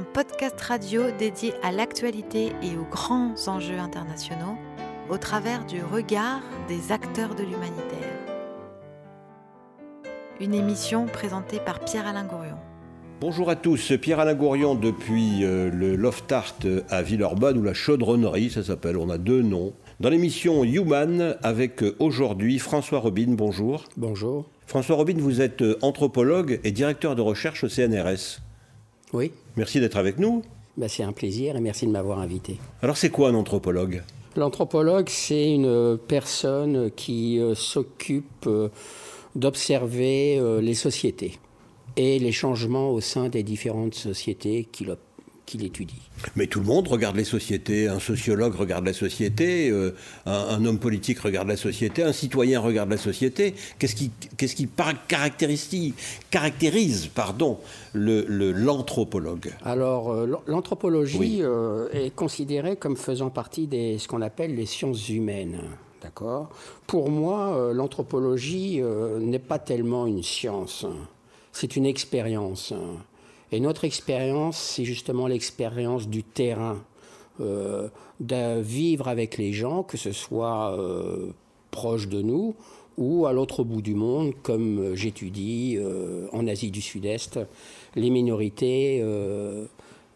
Un podcast radio dédié à l'actualité et aux grands enjeux internationaux au travers du regard des acteurs de l'humanitaire. Une émission présentée par Pierre-Alain Gourion. Bonjour à tous, Pierre-Alain Gourion depuis euh, le Loft Art à Villeurbanne ou la Chaudronnerie, ça s'appelle, on a deux noms. Dans l'émission Human avec euh, aujourd'hui François Robin, bonjour. Bonjour. François Robin, vous êtes euh, anthropologue et directeur de recherche au CNRS. Oui. Merci d'être avec nous. Ben, c'est un plaisir et merci de m'avoir invité. Alors c'est quoi un anthropologue? L'anthropologue, c'est une personne qui euh, s'occupe euh, d'observer euh, les sociétés et les changements au sein des différentes sociétés qu'il qu'il étudie. Mais tout le monde regarde les sociétés, un sociologue regarde la société, euh, un, un, homme politique regarde la société, un citoyen regarde la société. Qu'est-ce qui, qu'est-ce qui caractérise, caractérise pardon, l'anthropologue le, Alors, euh, l'anthropologie oui. euh, est considérée comme faisant partie de ce qu'on appelle les sciences humaines. D'accord? Pour moi, euh, l'anthropologie euh, n'est pas tellement une science, c'est une expérience. Et notre expérience, c'est justement l'expérience du terrain, euh, de vivre avec les gens, que ce soit euh, proche de nous ou à l'autre bout du monde, comme j'étudie euh, en Asie du Sud-Est, les minorités euh,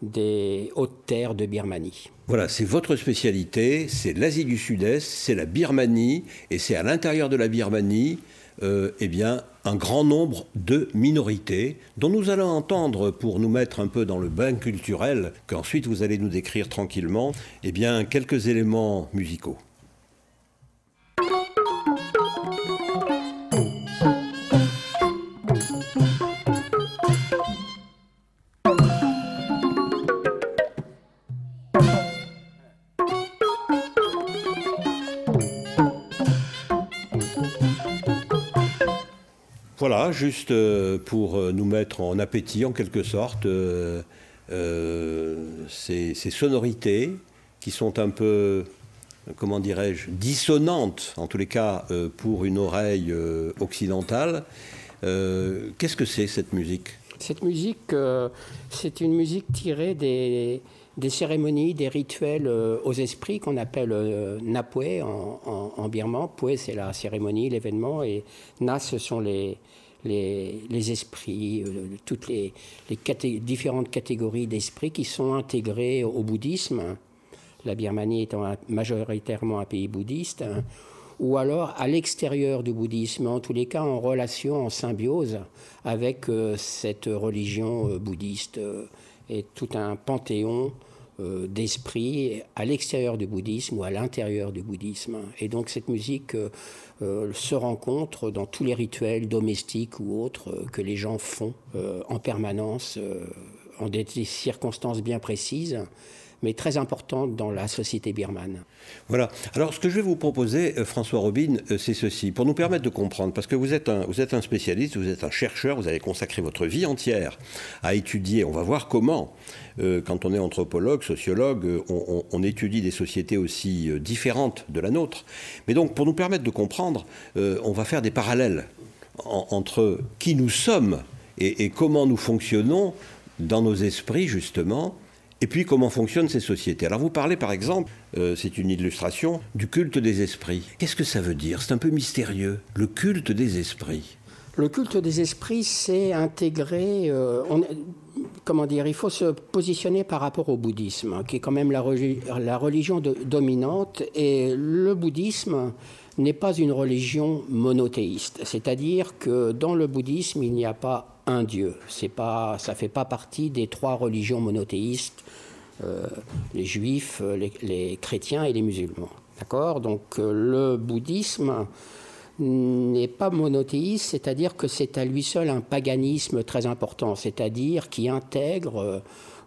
des hautes terres de Birmanie. Voilà, c'est votre spécialité, c'est l'Asie du Sud-Est, c'est la Birmanie, et c'est à l'intérieur de la Birmanie euh, eh bien, un grand nombre de minorités dont nous allons entendre, pour nous mettre un peu dans le bain culturel, qu'ensuite vous allez nous décrire tranquillement, eh bien, quelques éléments musicaux. Juste euh, pour nous mettre en appétit en quelque sorte, euh, euh, ces, sonorités qui sont un peu, comment dirais-je, dissonantes, en tous les cas euh, pour une oreille euh, occidentale. Qu'est-ce que c'est cette musique? Cette musique, euh, c'est une musique tirée des, cérémonies, des rituels euh, aux esprits qu'on appelle euh, Napwe en, en, en birman. Pwe, c'est la cérémonie, l'événement, et Na, ce sont les, les, esprits, euh, toutes les, différentes catégories d'esprits qui sont intégrés au bouddhisme. La Birmanie étant majoritairement un pays bouddhiste. Hein, ou alors à l'extérieur du bouddhisme, en tous les cas en relation, en symbiose avec euh, cette religion euh, bouddhiste et tout un panthéon euh, d'esprit à l'extérieur du bouddhisme ou à l'intérieur du bouddhisme. Et donc cette musique euh, euh, se rencontre dans tous les rituels domestiques ou autres que les gens font en permanence en des circonstances bien précises mais très importante dans la société birmane. Voilà. Alors, ce que je vais vous proposer, euh, François Robin, euh, c'est ceci, pour nous permettre de comprendre, parce que vous êtes, un, spécialiste, vous êtes un chercheur, vous avez consacré votre vie entière à étudier, on va voir comment, euh, quand on est anthropologue, sociologue, on, étudie des sociétés aussi différentes de la nôtre. Mais donc, pour nous permettre de comprendre, on va faire des parallèles en, entre qui nous sommes et comment nous fonctionnons dans nos esprits, justement, et puis comment fonctionnent ces sociétés? Alors vous parlez par exemple, euh, c'est une illustration, du culte des esprits. Qu'est-ce que ça veut dire? C'est un peu mystérieux. Le culte des esprits. Le culte des esprits, c'est intégrer... Euh, comment dire Il faut se positionner par rapport au bouddhisme, qui est quand même la, religion dominante. Et le bouddhisme n'est pas une religion monothéiste. C'est-à-dire que dans le bouddhisme, il n'y a pas un Dieu. C'est pas, ça fait pas partie des trois religions monothéistes, euh, les juifs, les, les, chrétiens et les musulmans. D'accord? Donc euh, le bouddhisme n'est pas monothéiste, c'est-à-dire que c'est à lui seul un paganisme très important, c'est-à-dire qui intègre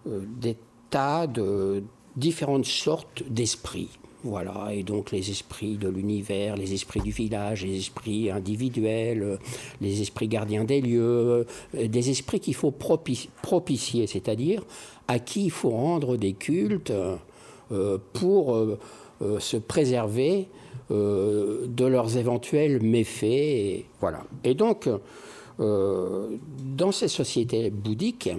euh, des tas de différentes sortes d'esprits. Voilà, et donc les esprits de l'univers, les esprits du village, les esprits individuels, les esprits gardiens des lieux, des esprits qu'il faut propici propicier, c'est-à-dire à qui il faut rendre des cultes euh, pour euh, euh, se préserver euh, de leurs éventuels méfaits. Et, voilà. et donc, euh, dans ces sociétés bouddhiques,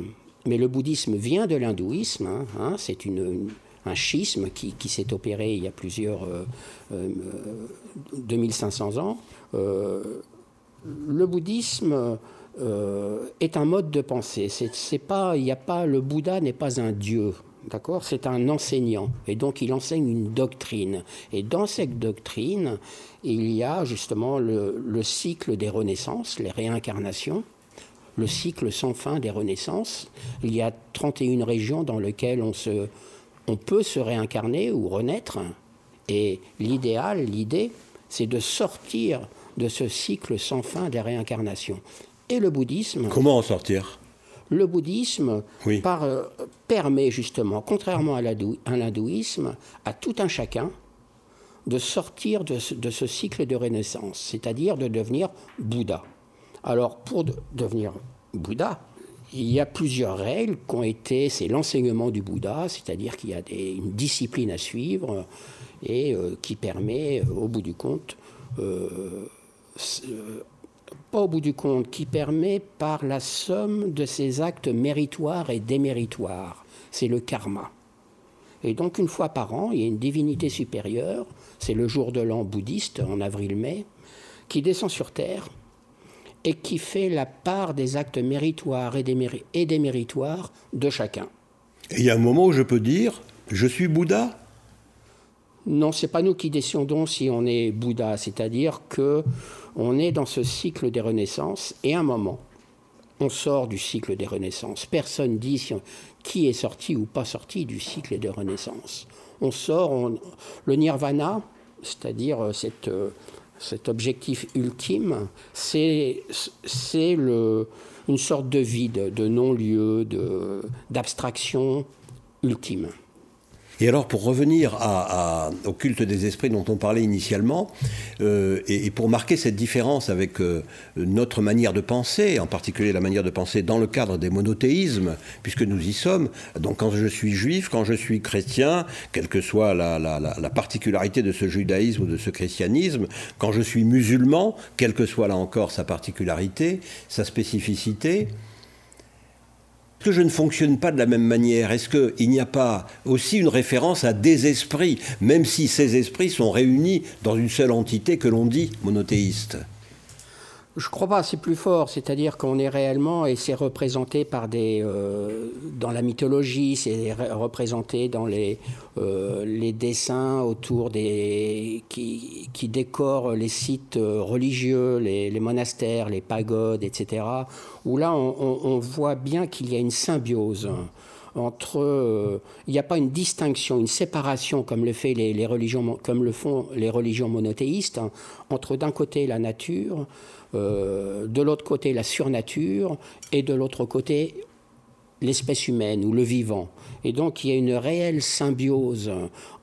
mais le bouddhisme vient de l'hindouisme. Hein, hein, c'est une, un schisme qui, qui s'est opéré il y a plusieurs 2500 euh, ans. le bouddhisme est un mode de pensée. C'est, pas, il a pas, le Bouddha n'est pas un dieu. D'accord? C'est un enseignant. Et donc, il enseigne une doctrine. Et dans cette doctrine, il y a justement le, cycle des renaissances, les réincarnations, le cycle sans fin des renaissances. Il y a 31 régions dans lesquelles on, se, on peut se réincarner ou renaître. Et l'idéal, l'idée, c'est de sortir de ce cycle sans fin des réincarnations. Et le bouddhisme. Comment en sortir? Le bouddhisme euh, permet justement, contrairement à l'hindouisme, à tout un chacun de sortir de ce, cycle de renaissance, c'est-à-dire de devenir Bouddha. Alors pour devenir Bouddha, il y a plusieurs règles qui ont été, c'est l'enseignement du Bouddha, c'est-à-dire qu'il y a une discipline à suivre et euh, qui permet, euh, au bout du compte, pas au bout du compte, qui permet par la somme de ses actes méritoires et déméritoires. C'est le karma. Et donc une fois par an, il y a une divinité supérieure, c'est le jour de l'an bouddhiste en avril-mai, qui descend sur Terre et qui fait la part des actes méritoires et, déméritoires de chacun. Et il y a un moment où je peux dire, je suis Bouddha? Non, c'est pas nous qui décidons si on est Bouddha, c'est-à-dire que on est dans ce cycle des renaissances et à un moment, on sort du cycle des renaissances. Personne dit qui est sorti ou pas sorti du cycle des renaissances. On sort, le nirvana, c'est-à-dire euh, euh, cet objectif ultime, c'est une sorte de vide, de non-lieu, d'abstraction ultime. Et alors, pour revenir au culte des esprits dont on parlait initialement, euh, et, pour marquer cette différence avec euh, notre manière de penser, en particulier la manière de penser dans le cadre des monothéismes, puisque nous y sommes, donc quand je suis juif, quand je suis chrétien, quelle que soit la, la particularité de ce judaïsme ou de ce christianisme, quand je suis musulman, quelle que soit là encore sa particularité, sa spécificité, que je ne fonctionne pas de la même manière Est-ce qu'il n'y a pas aussi une référence à des esprits, même si ces esprits sont réunis dans une seule entité que l'on dit monothéiste? Je crois pas, c'est plus fort, c'est-à-dire qu'on est réellement, et c'est représenté par des. Euh, dans la mythologie, c'est représenté dans les, euh, les dessins autour des. Qui, qui, décorent les sites euh, religieux, les, monastères, les pagodes, etc. Où là, on, voit bien qu'il y a une symbiose entre, il n'y a pas une distinction, une séparation comme le, fait les, religions, comme le font les religions monothéistes, hein, entre d'un côté la nature, de l'autre côté la surnature et de l'autre côté l'espèce humaine ou le vivant. Et donc il y a une réelle symbiose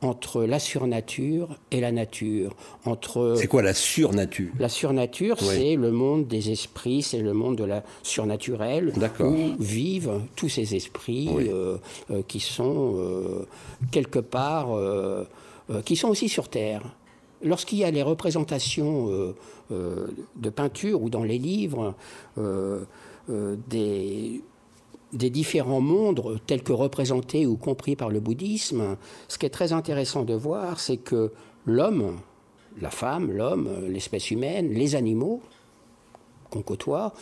entre la surnature et la nature. Entre c'est quoi la surnature? La surnature, c'est le monde des esprits, c'est le monde de la surnaturelle où vivent tous ces esprits euh, euh, qui sont quelque part, qui sont aussi sur Terre. Lorsqu'il y a les représentations euh, de peinture ou dans les livres euh, euh, des différents mondes tels que représentés ou compris par le bouddhisme, ce qui est très intéressant de voir, c'est que l'homme, la femme, l'homme, l'espèce humaine, les animaux qu'on côtoie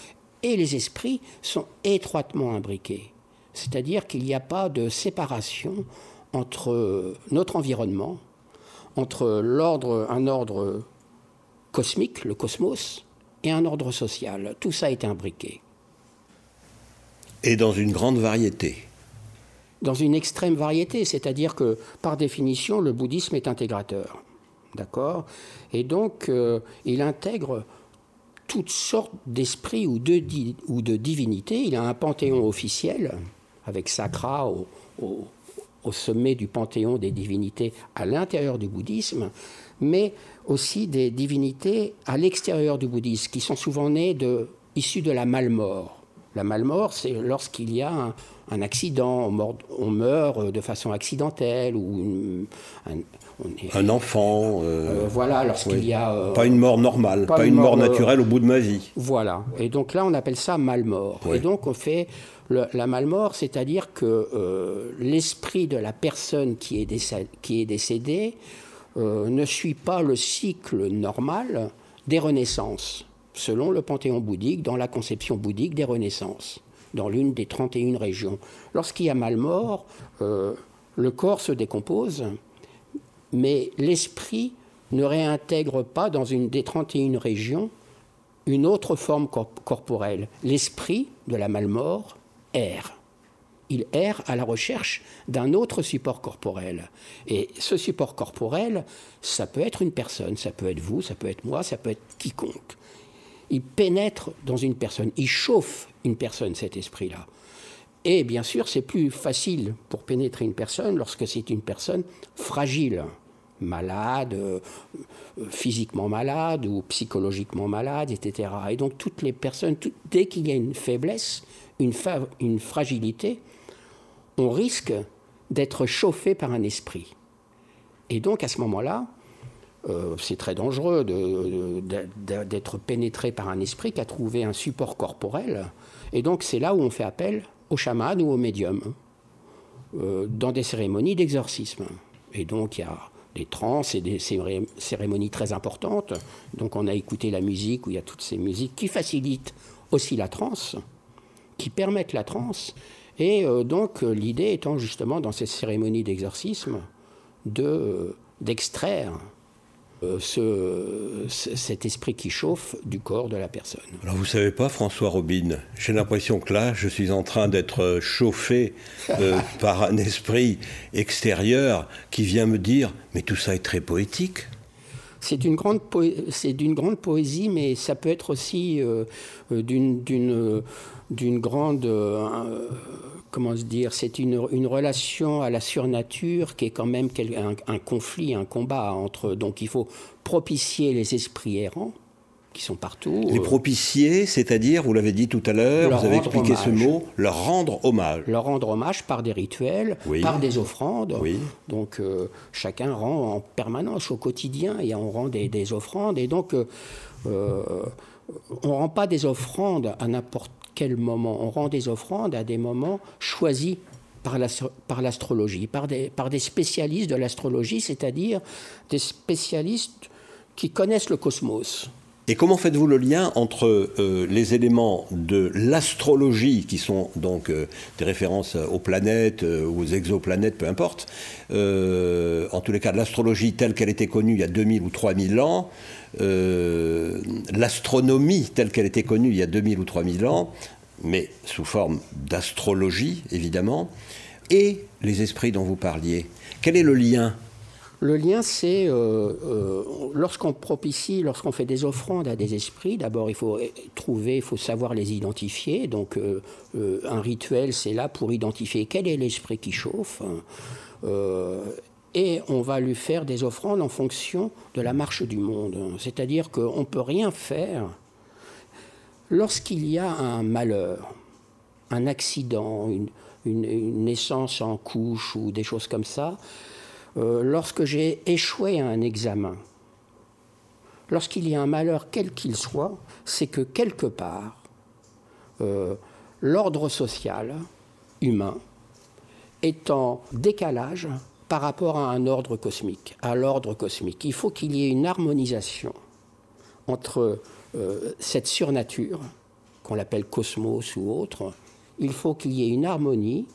et les esprits sont étroitement imbriqués. C'est-à-dire qu'il n'y a pas de séparation entre notre environnement, entre l'ordre, un ordre cosmique, le cosmos, et un ordre social. Tout ça est imbriqué. Et dans une grande variété Dans une extrême variété, c'est-à-dire que par définition, le bouddhisme est intégrateur. D'accord? Et donc, euh, il intègre toutes sortes d'esprits ou de, ou de divinités. Il a un panthéon officiel, avec Sakra au, au sommet du panthéon des divinités à l'intérieur du bouddhisme, mais aussi des divinités à l'extérieur du bouddhisme, qui sont souvent nées de, issues de la malmort. La malmort, c'est lorsqu'il y a un, accident, on meurt, de façon accidentelle ou un, enfant. Euh, euh, voilà, lorsqu'il y a. Euh, pas une mort normale, pas, une, mort, naturelle au bout de ma vie. Voilà. Et donc là, on appelle ça malmort. Et donc on fait la malmort, c'est-à-dire que l'esprit de la personne qui est, décédée ne suit pas le cycle normal des renaissances selon le panthéon bouddhique, dans la conception bouddhique des renaissances, dans l'une des 31 régions. Lorsqu'il y a mal mort, euh, le corps se décompose, mais l'esprit ne réintègre pas dans une des 31 régions une autre forme corporelle. L'esprit de la malmort erre. Il erre à la recherche d'un autre support corporel. Et ce support corporel, ça peut être une personne, ça peut être vous, ça peut être moi, ça peut être quiconque il pénètre dans une personne, il chauffe une personne, cet esprit-là. Et bien sûr, c'est plus facile pour pénétrer une personne lorsque c'est une personne fragile, malade, euh, physiquement malade ou psychologiquement malade, etc. Et donc toutes les personnes, dès qu'il y a une faiblesse, une, fragilité, on risque d'être chauffé par un esprit. Et donc à ce moment-là, euh, c'est très dangereux d'être pénétré par un esprit qui a trouvé un support corporel. Et donc c'est là où on fait appel au chaman ou au médium, euh, dans des cérémonies d'exorcisme. Et donc il y a des trans et des cérémonies très importantes. Donc on a écouté la musique où il y a toutes ces musiques qui facilitent aussi la transe, qui permettent la transe. Et euh, donc l'idée étant justement dans ces cérémonies d'exorcisme de, d'extraire euh, ce, cet esprit qui chauffe du corps de la personne. Alors vous savez pas, François Robin, j'ai l'impression que là, je suis en train d'être chauffé euh, par un esprit extérieur qui vient me dire, mais tout ça est très poétique. C'est d'une grande, poésie, mais ça peut être aussi euh, d'une, d'une, grande comment se dire, c'est une, relation à la surnature qui est quand même un, conflit, un combat entre. Donc il faut propicier les esprits errants qui sont partout. Les propicier, c'est-à-dire, vous l'avez dit tout à l'heure, vous avez expliqué ce mot, leur rendre hommage. Leur rendre hommage par des rituels, par des offrandes. Donc euh, chacun rend en permanence au quotidien et on rend des, offrandes. Et donc euh, euh, on ne rend pas des offrandes à n'importe quel moment. On rend des offrandes à des moments choisis par l'astrologie, par, des, par des spécialistes de l'astrologie, c'est-à-dire des spécialistes qui connaissent le cosmos. Et comment faites-vous le lien entre euh, les éléments de l'astrologie, qui sont donc euh, des références aux planètes, euh, aux exoplanètes, peu importe, en tous les cas de l'astrologie telle qu'elle était connue il y a 2000 ou 3000 ans, l'astronomie telle qu'elle était connue il y a 2000 ou 3000 ans, mais sous forme d'astrologie évidemment, et les esprits dont vous parliez Quel est le lien? Le lien, c'est euh, euh, lorsqu'on propicie, lorsqu'on fait des offrandes à des esprits, d'abord il faut trouver, il faut savoir les identifier. Donc euh, un rituel, c'est là pour identifier quel est l'esprit qui chauffe. Et on va lui faire des offrandes en fonction de la marche du monde. C'est-à-dire qu'on ne peut rien faire lorsqu'il y a un malheur, un accident, une naissance en couche ou des choses comme ça euh, lorsque j'ai échoué à un examen, lorsqu'il y a un malheur quel qu'il soit, c'est que quelque part, euh, l'ordre social humain est en décalage par rapport à un ordre cosmique, à l'ordre cosmique. Il faut qu'il y ait une harmonisation entre euh, cette surnature, qu'on l'appelle cosmos ou autre, il faut qu'il y ait une harmonie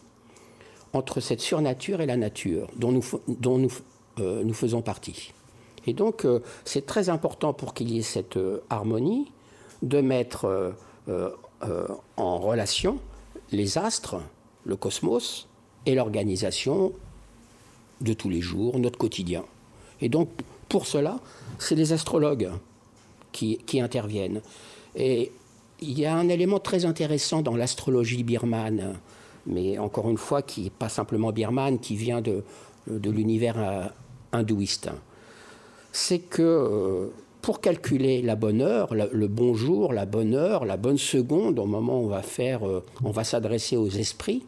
entre cette surnature et la nature dont nous, euh, nous faisons partie. Et donc, euh, c'est très important pour qu'il y ait cette harmonie de mettre en relation les astres, le cosmos et l'organisation de tous les jours, notre quotidien. Et donc, pour cela, c'est les astrologues qui, interviennent. Et il y a un élément très intéressant dans l'astrologie birmane mais encore une fois, qui n'est pas simplement birmane, qui vient de, de l'univers euh, hindouiste. C'est que euh, pour calculer la bonne heure, le bon jour, la bonne heure, la bonne seconde, au moment où on va faire, euh, on va s'adresser aux esprits,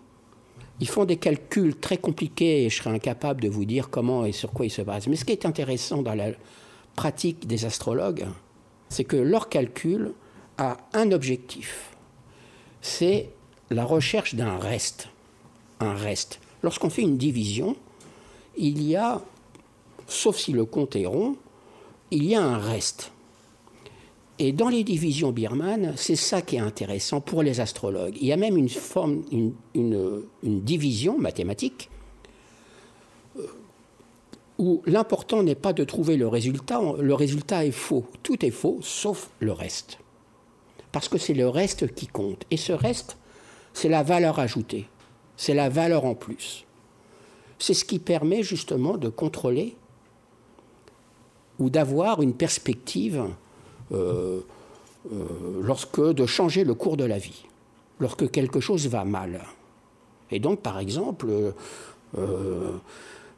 ils font des calculs très compliqués et je serais incapable de vous dire comment et sur quoi ils se basent. Mais ce qui est intéressant dans la pratique des astrologues, c'est que leur calcul a un objectif. C'est la recherche d'un reste. Un reste. Lorsqu'on fait une division, il y a, sauf si le compte est rond, il y a un reste. Et dans les divisions birmanes, c'est ça qui est intéressant pour les astrologues. Il y a même une forme, une, division mathématique euh, où l'important n'est pas de trouver le résultat, le résultat est faux. Tout est faux, sauf le reste. Parce que c'est le reste qui compte. Et ce reste, c'est la valeur ajoutée, c'est la valeur en plus. C'est ce qui permet justement de contrôler ou d'avoir une perspective lorsque de changer le cours de la vie, lorsque quelque chose va mal. Et donc, par exemple, euh,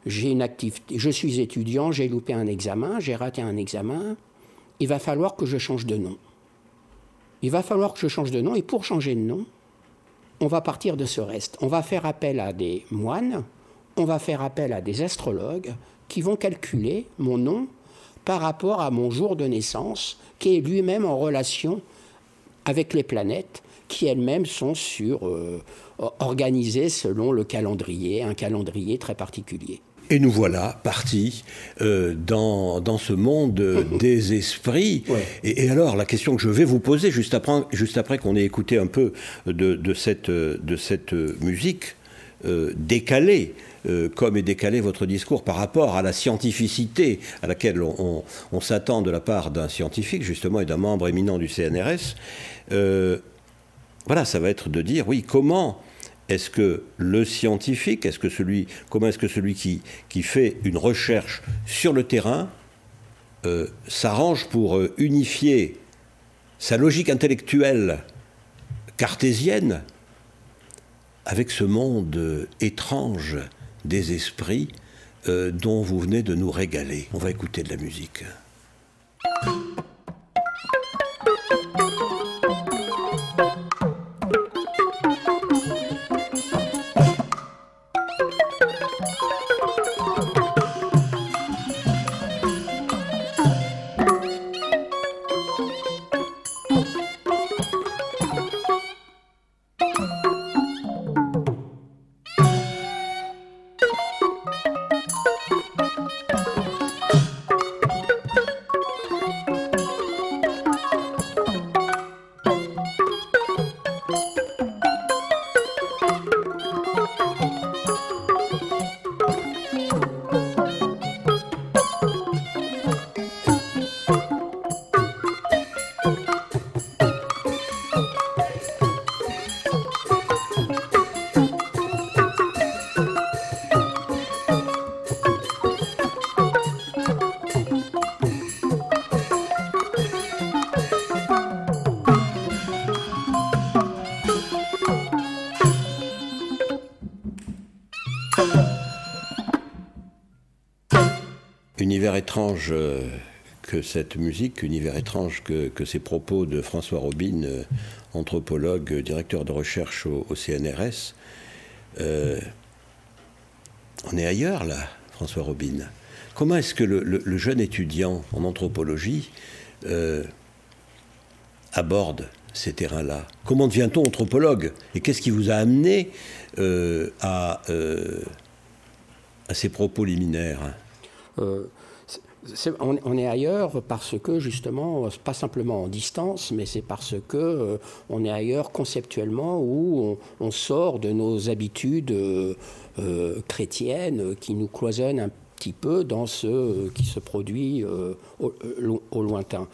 j'ai une activité, je suis étudiant, j'ai loupé un examen, j'ai raté un examen, il va falloir que je change de nom. Il va falloir que je change de nom, et pour changer de nom, on va partir de ce reste. On va faire appel à des moines, on va faire appel à des astrologues qui vont calculer mon nom par rapport à mon jour de naissance, qui est lui-même en relation avec les planètes, qui elles-mêmes sont sur, euh, organisées selon le calendrier, un calendrier très particulier. Et nous voilà partis euh, dans, dans, ce monde des esprits. Et, alors, la question que je vais vous poser, juste après, juste après qu'on ait écouté un peu de, de, cette, de cette musique euh, décalée, euh, comme est décalé votre discours par rapport à la scientificité à laquelle on, s'attend de la part d'un scientifique, justement, et d'un membre éminent du CNRS, voilà, ça va être de dire, oui, comment est-ce que le scientifique, est-ce que celui, comment est-ce que celui qui, fait une recherche sur le terrain euh, s'arrange pour euh, unifier sa logique intellectuelle cartésienne avec ce monde euh, étrange des esprits dont vous venez de nous régaler. On va écouter de la musique. Euh, que cette musique, univers étrange que, ces propos de François Robin, euh, anthropologue, directeur de recherche au, CNRS. Euh, on est ailleurs là, François Robin. Comment est-ce que le, jeune étudiant en anthropologie aborde ces terrains-là? Comment devient-on anthropologue? Et qu'est-ce qui vous a amené à, ces propos liminaires? On, est ailleurs parce que justement, pas simplement en distance, mais c'est parce que euh, on est ailleurs conceptuellement où on, sort de nos habitudes euh, chrétiennes qui nous cloisonnent un petit peu dans ce qui se produit au, lointain.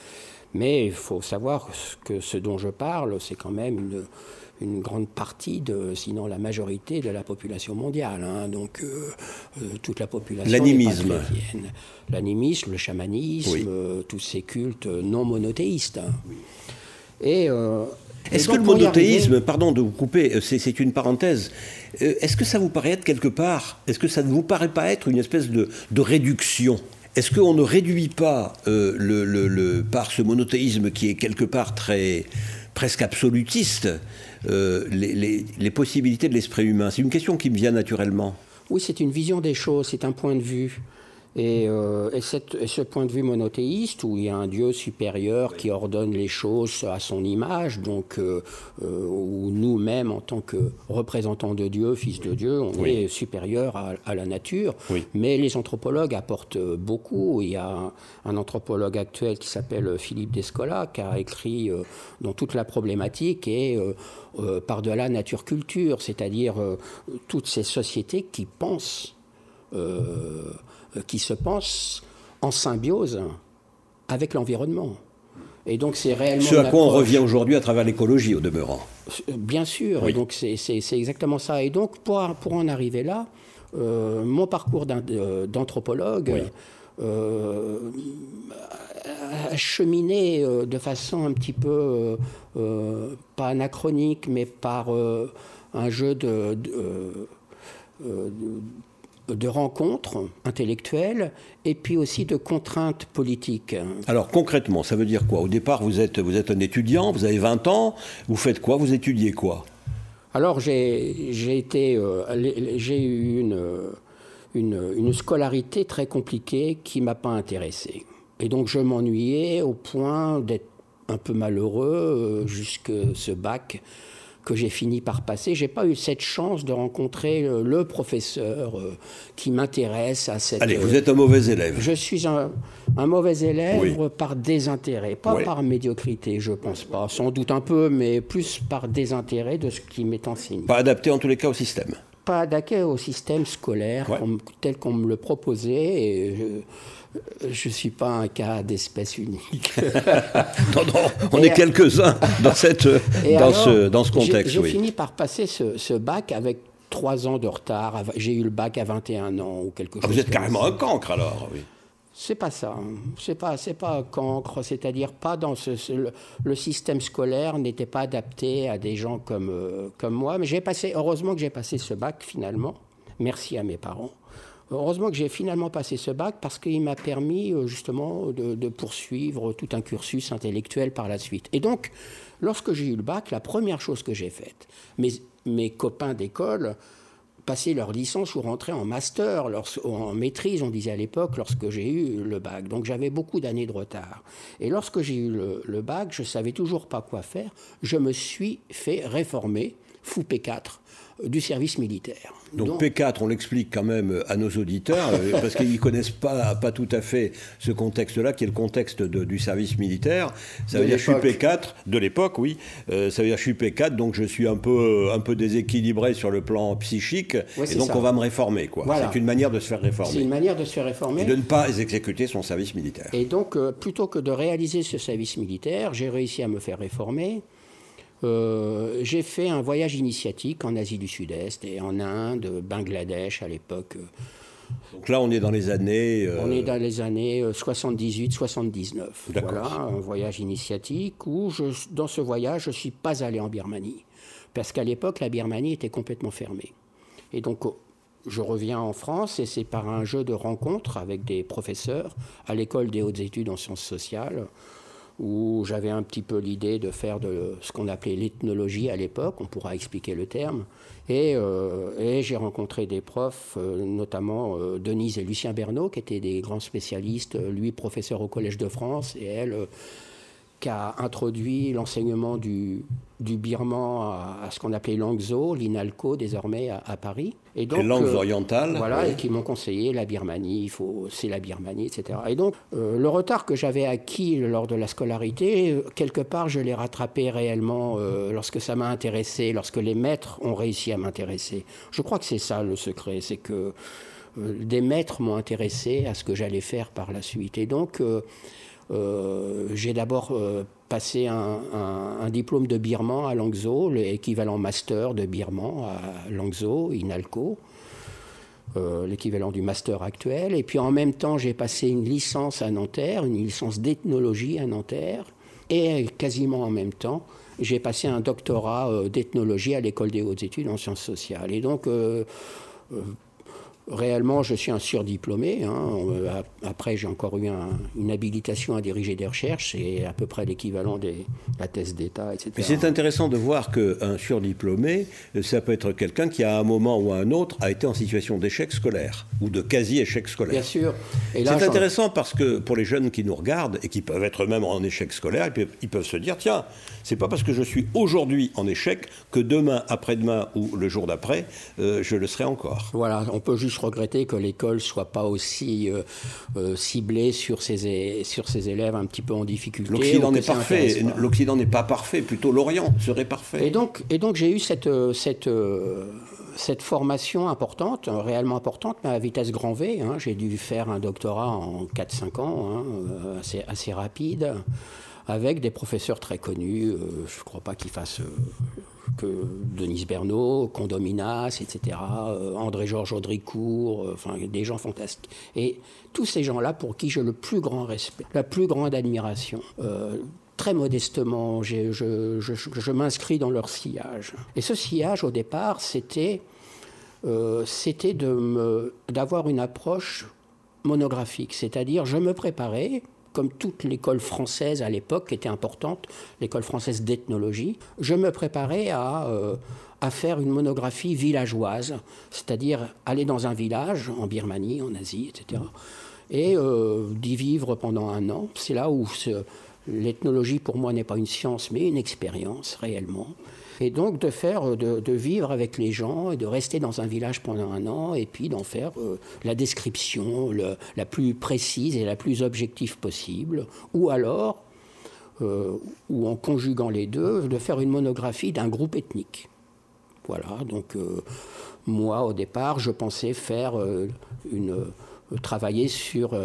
Mais il faut savoir que ce dont je parle, c'est quand même une, une grande partie, de, sinon la majorité de la population mondiale. Hein. donc euh, euh, toute la population. L'animisme. L'animisme, le chamanisme, euh, tous ces cultes non monothéistes. Hein. Et. est-ce que le monothéisme, pardon de vous couper, c'est une parenthèse, est-ce que ça vous paraît être quelque part, est-ce que ça ne vous paraît pas être une espèce de, de réduction? Est-ce qu'on ne réduit pas euh, le, par ce monothéisme qui est quelque part très presque absolutiste euh, les, possibilités de l'esprit humain? C'est une question qui me vient naturellement. Oui, c'est une vision des choses, c'est un point de vue. Euh, et, ce point de vue monothéiste, où il y a un Dieu supérieur qui ordonne les choses à son image, donc euh, euh, où nous-mêmes, en tant que représentants de Dieu, fils de Dieu, on est supérieur à, la nature. Mais les anthropologues apportent beaucoup. Il y a un, anthropologue actuel qui s'appelle Philippe Descola, qui a écrit dans toute la problématique et par-delà nature-culture, c'est-à-dire toutes ces sociétés qui pensent euh, qui se pense en symbiose avec l'environnement. Et donc c'est réellement. Ce à quoi on revient aujourd'hui à travers l'écologie, au demeurant. Euh, bien sûr, et donc c'est exactement ça. Et donc pour, pour en arriver là, euh, mon parcours d'anthropologue a cheminé de façon un petit peu, pas anachronique, mais par un jeu de, de de rencontres intellectuelles et puis aussi de contraintes politiques. Alors concrètement, ça veut dire quoi? Au départ, vous êtes, vous êtes un étudiant, vous avez 20 ans, vous faites quoi? Vous étudiez quoi? Alors j'ai été, euh, j'ai eu une, une, une, scolarité très compliquée qui m'a pas intéressé. Et donc je m'ennuyais au point d'être un peu malheureux euh, jusque ce bac que j'ai fini par passer. J'ai pas eu cette chance de rencontrer le, professeur euh, qui m'intéresse à cette. Allez, vous êtes un mauvais élève. Je suis un, mauvais élève par désintérêt, pas par médiocrité, je pense pas. Sans doute un peu, mais plus par désintérêt de ce qui m'est enseigné. Pas adapté en tous les cas au système. Pas adapté au système scolaire tel qu'on me le proposait. Et je ne suis pas un cas d'espèce unique. non, non, on est quelques-uns dans, cette, dans, ce, dans ce contexte. J'ai fini par passer ce, bac avec trois ans de retard. J'ai eu le bac à 21 ans ou quelque ah, chose. Vous êtes carrément un cancre alors, oui. C'est pas ça. C'est pas, c'est pas cancre. C'est-à-dire pas dans ce, le, système scolaire n'était pas adapté à des gens comme euh, comme moi. Mais j'ai passé. Heureusement que j'ai passé ce bac finalement. Merci à mes parents. Heureusement que j'ai finalement passé ce bac parce qu'il m'a permis euh, justement de, poursuivre tout un cursus intellectuel par la suite. Et donc, lorsque j'ai eu le bac, la première chose que j'ai faite, mes copains d'école passaient leur licence ou rentraient en master, en maîtrise, on disait à l'époque, lorsque j'ai eu le bac. Donc j'avais beaucoup d'années de retard. Et lorsque j'ai eu le, bac, je savais toujours pas quoi faire. Je me suis fait réformer, fou P4, du service militaire. Donc, P4, on l'explique quand même à nos auditeurs, euh, parce qu'ils ne connaissent pas, pas tout à fait ce contexte-là, qui est le contexte du service militaire. Ça veut dire je suis P4, de l'époque, oui. Euh, ça veut dire je suis P4, donc je suis un peu, un peu déséquilibré sur le plan psychique, et donc on va me réformer. quoi. C'est une manière de se faire réformer. C'est une manière de se faire réformer. Et de ne pas exécuter son service militaire. Et donc, euh, plutôt que de réaliser ce service militaire, j'ai réussi à me faire réformer. Euh, j'ai fait un voyage initiatique en Asie du Sud-Est et en Inde, Bangladesh à l'époque. Donc là, on est dans les années. Euh, on est dans les années 78-79. Voilà, un voyage initiatique où, je, dans ce voyage, je ne suis pas allé en Birmanie. Parce qu'à l'époque, la Birmanie était complètement fermée. Et donc, oh, je reviens en France et c'est par un jeu de rencontres avec des professeurs à l'école des hautes études en sciences sociales où j'avais un petit peu l'idée de faire de ce qu'on appelait l'ethnologie à l'époque, on pourra expliquer le terme. Et, euh, j'ai rencontré des profs, euh, notamment euh, Denise et Lucien Bernot, qui étaient des grands spécialistes, lui professeur au Collège de France, et elle qui a introduit l'enseignement du, du birman à, ce qu'on appelait l'Angzo, l'INALCO désormais à, Paris. Et donc, les langues euh, orientales. Voilà, et qui m'ont conseillé la Birmanie, il faut, c'est la Birmanie, etc. Et donc, euh, le retard que j'avais acquis lors de la scolarité, euh, quelque part, je l'ai rattrapé réellement lorsque ça m'a intéressé, lorsque les maîtres ont réussi à m'intéresser. Je crois que c'est ça le secret, c'est que des maîtres m'ont intéressé à ce que j'allais faire par la suite. Et donc, j'ai d'abord euh, passé un, diplôme de birman à Langzhou, l'équivalent master de birman à Langzhou, INALCO, euh, l'équivalent du master actuel. Et puis en même temps, j'ai passé une licence à Nanterre, une licence d'ethnologie à Nanterre. Et quasiment en même temps, j'ai passé un doctorat d'ethnologie à l'école des hautes études en sciences sociales. Et donc, réellement, je suis un surdiplômé. Hein. Euh, après, j'ai encore eu une habilitation à diriger des recherches. C'est à peu près l'équivalent de la thèse d'État, etc. Mais c'est intéressant de voir qu'un surdiplômé, ça peut être quelqu'un qui, à un moment ou à un autre, a été en situation d'échec scolaire ou de quasi-échec scolaire. Bien sûr. C'est intéressant parce que pour les jeunes qui nous regardent et qui peuvent être même en échec scolaire, ils peuvent, ils peuvent se dire tiens, c'est pas parce que je suis aujourd'hui en échec que demain, après-demain ou le jour d'après, euh, je le serai encore. Voilà, on peut juste regretter que l'école soit pas aussi euh, euh, ciblée sur ses, sur ses élèves un petit peu en difficulté. L'Occident n'est parfait. L'Occident n'est pas parfait. Plutôt l'Orient serait parfait. Et donc, et donc j'ai eu cette cette cette formation importante, réellement importante, mais à vitesse grand V. Hein. J'ai dû faire un doctorat en 4-5 ans, hein, assez, assez rapide avec des professeurs très connus. je ne crois pas qu'ils fassent que Denise Bernot, Condominas, etc., euh, André-Georges Audricourt, euh, enfin des gens fantastiques. Et tous ces gens-là pour qui j'ai le plus grand respect, la plus grande admiration. Euh, très modestement, je, je, m'inscris dans leur sillage. Et ce sillage, au départ, c'était c'était d'avoir une approche monographique, c'est-à-dire je me préparais comme toute l'école française à l'époque, qui était importante, l'école française d'ethnologie, je me préparais à, euh, à faire une monographie villageoise, c'est-à-dire aller dans un village, en Birmanie, en Asie, etc., et euh, d'y vivre pendant un an. C'est là où l'ethnologie, pour moi, n'est pas une science, mais une expérience, réellement. Et donc de faire, de, vivre avec les gens et de rester dans un village pendant un an et puis d'en faire euh, la description la plus précise et la plus objective possible. Ou alors, euh, ou en conjuguant les deux, de faire une monographie d'un groupe ethnique. Voilà, donc euh, moi au départ, je pensais faire une, travailler sur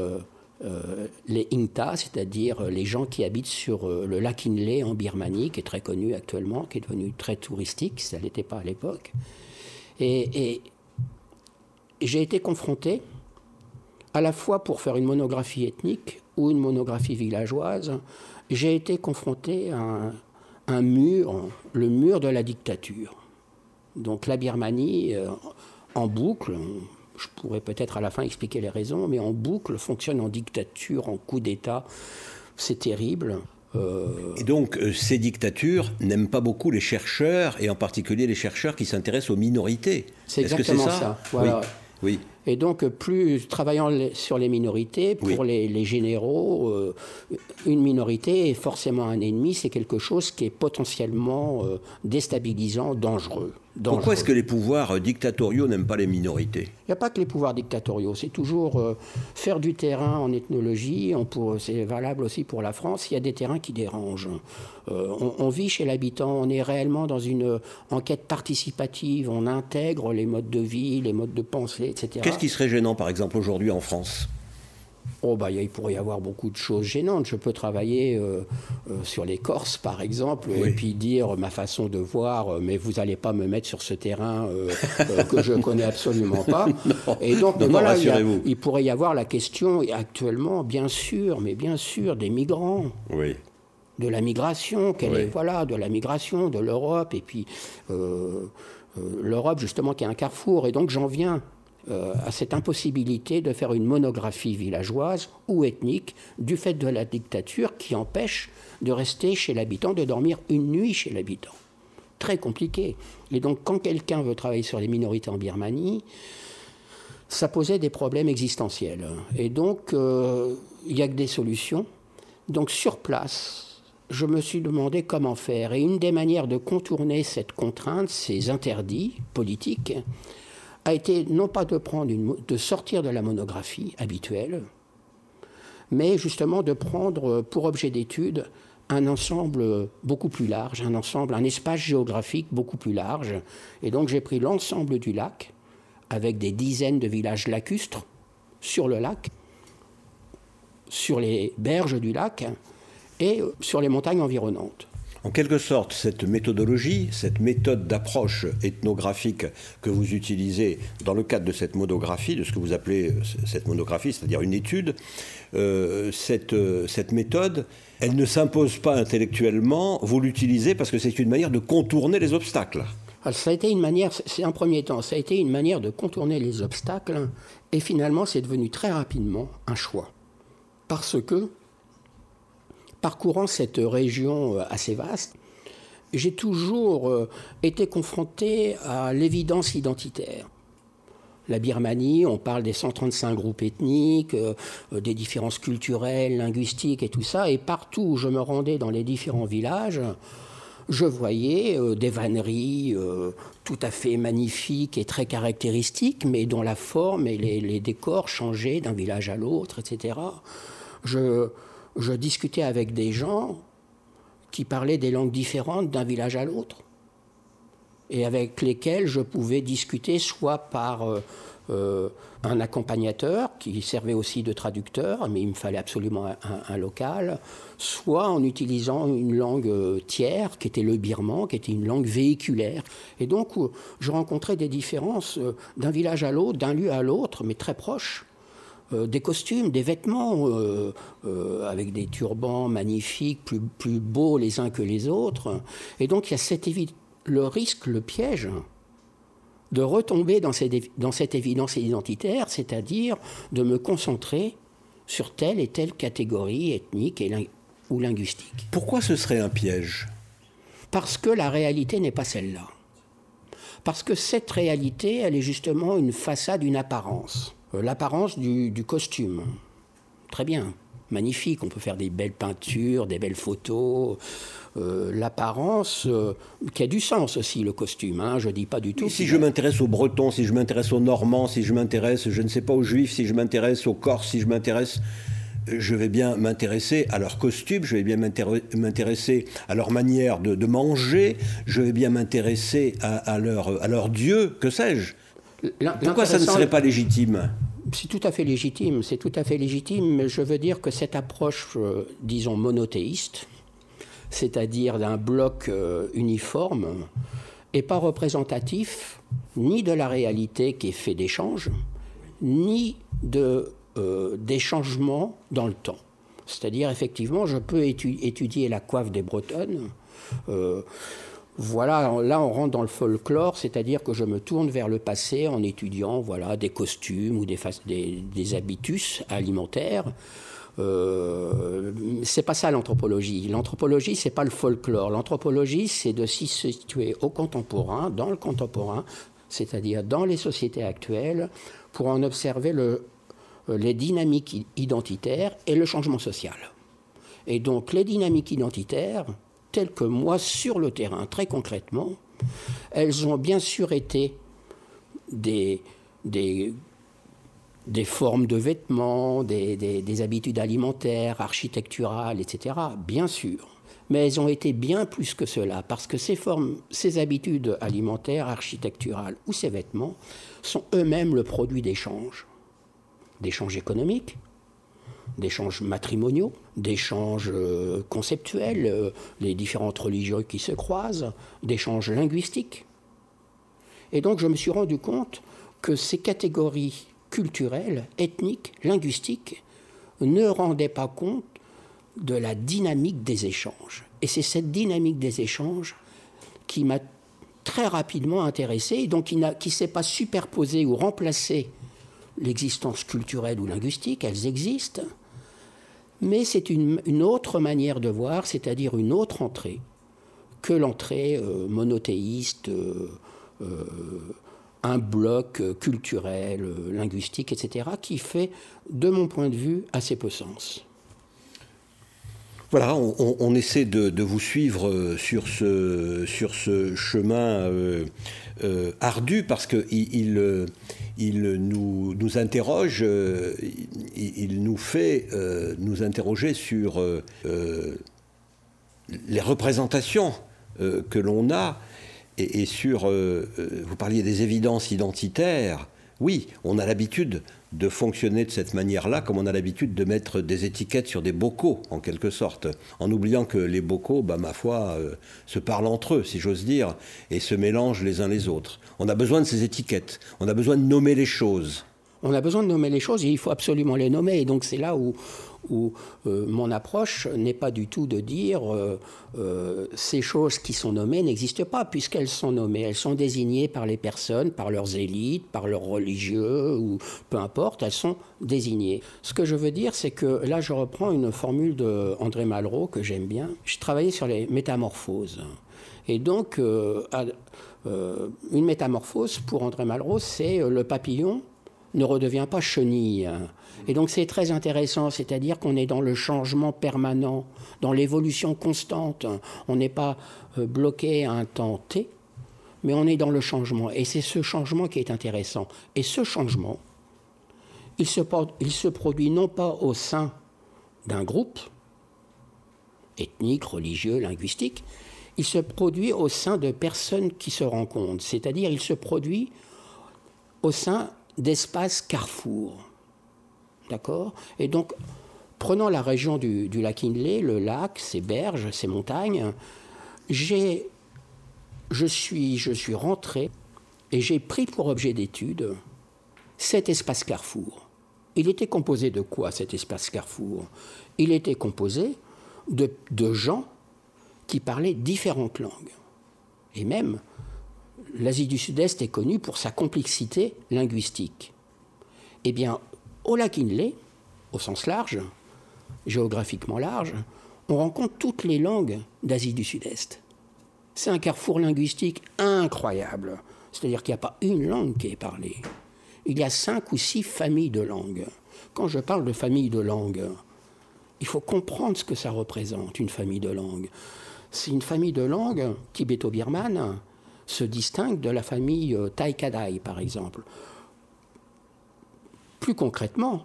euh, les Ingta, c'est-à-dire euh, les gens qui habitent sur euh, le lac Inle en Birmanie, qui est très connu actuellement, qui est devenu très touristique, ça ne l'était pas à l'époque. Et, j'ai été confronté, à la fois pour faire une monographie ethnique ou une monographie villageoise, j'ai été confronté à un, mur, le mur de la dictature. Donc la Birmanie, en boucle, je pourrais peut-être à la fin expliquer les raisons, mais en boucle, fonctionne en dictature, en coup d'État. C'est terrible. Euh, et donc, euh, ces dictatures n'aiment pas beaucoup les chercheurs, et en particulier les chercheurs qui s'intéressent aux minorités. C'est exactement ça, Voilà. Oui. Et donc, plus travaillant sur les minorités, pour les, généraux, euh, une minorité est forcément un ennemi, c'est quelque chose qui est potentiellement déstabilisant, dangereux. Pourquoi est-ce que les pouvoirs euh, dictatoriaux n'aiment pas les minorités? Il n'y a pas que les pouvoirs dictatoriaux, c'est toujours euh, faire du terrain en ethnologie, c'est valable aussi pour la France, il y a des terrains qui dérangent. Euh, on, vit chez l'habitant, on est réellement dans une enquête participative, on intègre les modes de vie, les modes de pensée, etc. Qu'est-ce qui serait gênant par exemple aujourd'hui en France? Oh, bah, il pourrait y avoir beaucoup de choses gênantes. Je peux travailler euh, euh, sur les Corses, par exemple, et puis dire ma façon de voir, euh, mais vous n'allez pas me mettre sur ce terrain que je connais absolument pas. et donc, voilà, il, pourrait y avoir la question, actuellement, bien sûr, mais bien sûr, des migrants. Oui de la migration, quelle est, voilà, de la migration de l'Europe, et puis l'Europe justement qui est un carrefour. Et donc j'en viens euh, à cette impossibilité de faire une monographie villageoise ou ethnique du fait de la dictature qui empêche de rester chez l'habitant, de dormir une nuit chez l'habitant. Très compliqué. Et donc quand quelqu'un veut travailler sur les minorités en Birmanie, ça posait des problèmes existentiels. Et donc euh, il n'y a que des solutions. Donc sur place, je me suis demandé comment faire. Et une des manières de contourner cette contrainte, ces interdits politiques, a été non pas de, sortir de la monographie habituelle, mais justement de prendre pour objet d'étude un ensemble beaucoup plus large, un espace géographique beaucoup plus large. Et donc j'ai pris l'ensemble du lac, avec des dizaines de villages lacustres sur le lac, sur les berges du lac et sur les montagnes environnantes. En quelque sorte, cette méthodologie, cette méthode d'approche ethnographique que vous utilisez dans le cadre de cette monographie, de ce que vous appelez euh, cette monographie, c'est-à-dire une étude, euh, euh, cette méthode, elle ne s'impose pas intellectuellement, vous l'utilisez parce que c'est une manière de contourner les obstacles. ça a été une manière, c'est un premier temps, ça a été une manière de contourner les obstacles, et finalement c'est devenu très rapidement un choix. Parce que, parcourant cette région euh, assez vaste, j'ai toujours euh, été confronté à l'évidence identitaire. La Birmanie, on parle des 135 groupes ethniques, euh, des différences culturelles, linguistiques et tout ça, et partout où je me rendais dans les différents villages, je voyais des vanneries tout à fait magnifiques et très caractéristiques, mais dont la forme et les, décors changeaient d'un village à l'autre, etc. je discutais avec des gens qui parlaient des langues différentes d'un village à l'autre et avec lesquels je pouvais discuter soit par euh, euh, un accompagnateur qui servait aussi de traducteur, mais il me fallait absolument un, local, soit en utilisant une langue euh, tiers, qui était le birman, qui était une langue véhiculaire. Et donc, je rencontrais des différences d'un village à l'autre, d'un lieu à l'autre, mais très proches. Euh, des costumes, des vêtements, euh, euh, avec des turbans magnifiques, plus, plus, beaux les uns que les autres. Et donc il y a cette le risque, le piège de retomber dans cette, dans cette évidence identitaire, c'est-à-dire de me concentrer sur telle et telle catégorie ethnique et ou linguistique. Pourquoi ce serait un piège? Parce que la réalité n'est pas celle-là. Parce que cette réalité, elle est justement une façade, une apparence. Euh, l'apparence du, costume. Très bien, magnifique, on peut faire des belles peintures, des belles photos. Euh, l'apparence euh, qui a du sens aussi, le costume, hein, je dis pas du tout. si je m'intéresse aux Bretons, si je m'intéresse aux Normands, si je m'intéresse, je ne sais pas, aux Juifs, si je m'intéresse aux Corses, si je m'intéresse je vais bien m'intéresser à leur costume, je vais bien m'intéresser à leur manière de, manger, je vais bien m'intéresser à, leur, à leur Dieu, que sais-je. Pourquoi ça ne serait pas légitime? C'est tout à fait légitime, c'est tout à fait légitime, mais je veux dire que cette approche, euh, disons, monothéiste, c'est-à-dire d'un bloc euh, uniforme, n'est pas représentatif ni de la réalité qui est fait d'échanges, ni de, euh, des changements dans le temps. C'est-à-dire, effectivement, je peux étudier la coiffe des Bretonnes. Voilà, là on rentre dans le folklore, c'est-à-dire que je me tourne vers le passé en étudiant voilà, des costumes ou des, habitus alimentaires. Euh, c'est pas ça l'anthropologie. L'anthropologie, c'est pas le folklore. L'anthropologie, c'est de s'y situer au contemporain, dans le contemporain, c'est-à-dire dans les sociétés actuelles, pour en observer le, les dynamiques identitaires et le changement social. Et donc les dynamiques identitaires, telles que moi sur le terrain, très concrètement, elles ont bien sûr été des, formes de vêtements, des, des, habitudes alimentaires, architecturales, etc. Bien sûr. Mais elles ont été bien plus que cela, parce que ces formes, ces habitudes alimentaires, architecturales ou ces vêtements sont eux-mêmes le produit d'échanges. D'échanges économiques, d'échanges matrimoniaux, d'échanges euh, conceptuels, euh, les différentes religions qui se croisent, d'échanges linguistiques. Et donc je me suis rendu compte que ces catégories culturelles, ethniques, linguistiques, ne rendaient pas compte de la dynamique des échanges. Et c'est cette dynamique des échanges qui m'a très rapidement intéressé, et donc qui ne s'est pas superposé ou remplacé l'existence culturelle ou linguistique, elles existent, mais c'est une, autre manière de voir, c'est-à-dire une autre entrée que l'entrée euh, monothéiste, euh, euh, un bloc culturel, linguistique, etc., qui fait, de mon point de vue, assez peu sens. Voilà, on, essaie de, vous suivre sur ce, sur ce chemin ardu parce qu'il il, il nous, nous interroge, euh, il, nous fait euh, nous interroger sur euh, les représentations que l'on a et sur, vous parliez des évidences identitaires, oui, on a l'habitude de fonctionner de cette manière-là, comme on a l'habitude de mettre des étiquettes sur des bocaux, en quelque sorte, en oubliant que les bocaux, bah, ma foi, se parlent entre eux, si j'ose dire, et se mélangent les uns les autres. On a besoin de ces étiquettes, on a besoin de nommer les choses. On a besoin de nommer les choses et il faut absolument les nommer. Et donc c'est là où, où euh, mon approche n'est pas du tout de dire euh, euh, ces choses qui sont nommées n'existent pas, puisqu'elles sont nommées. Elles sont désignées par les personnes, par leurs élites, par leurs religieux, ou peu importe, elles sont désignées. Ce que je veux dire, c'est que là, je reprends une formule d'André Malraux que j'aime bien. Je travaillais sur les métamorphoses. Et donc, une métamorphose, pour André Malraux, c'est le papillon ne redevient pas chenille. Et donc c'est très intéressant, c'est-à-dire qu'on est dans le changement permanent, dans l'évolution constante. On n'est pas euh, bloqué à un temps T, mais on est dans le changement. Et c'est ce changement qui est intéressant. Et ce changement, il se, produit non pas au sein d'un groupe ethnique, religieux, linguistique, il se produit au sein de personnes qui se rencontrent, c'est-à-dire il se produit au sein d'espaces carrefour. D'accord Et donc, prenons la région du, lac Inlay, le lac, ses berges, ses montagnes, j'ai, je, suis, je suis rentré et j'ai pris pour objet d'étude cet espace carrefour. Il était composé de quoi cet espace carrefour? Il était composé de, de gens qui parlaient différentes langues. Et même, l'Asie du Sud-Est est connue pour sa complexité linguistique. Eh bien, au lac au sens large, géographiquement large, on rencontre toutes les langues d'Asie du Sud-Est. C'est un carrefour linguistique incroyable. C'est-à-dire qu'il n'y a pas une langue qui est parlée. Il y a cinq ou six familles de langues. Quand je parle de famille de langues, il faut comprendre ce que ça représente, une famille de langues. C'est une famille de langues tibéto-birmane se distingue de la famille euh, Taikadai, par exemple. Plus concrètement,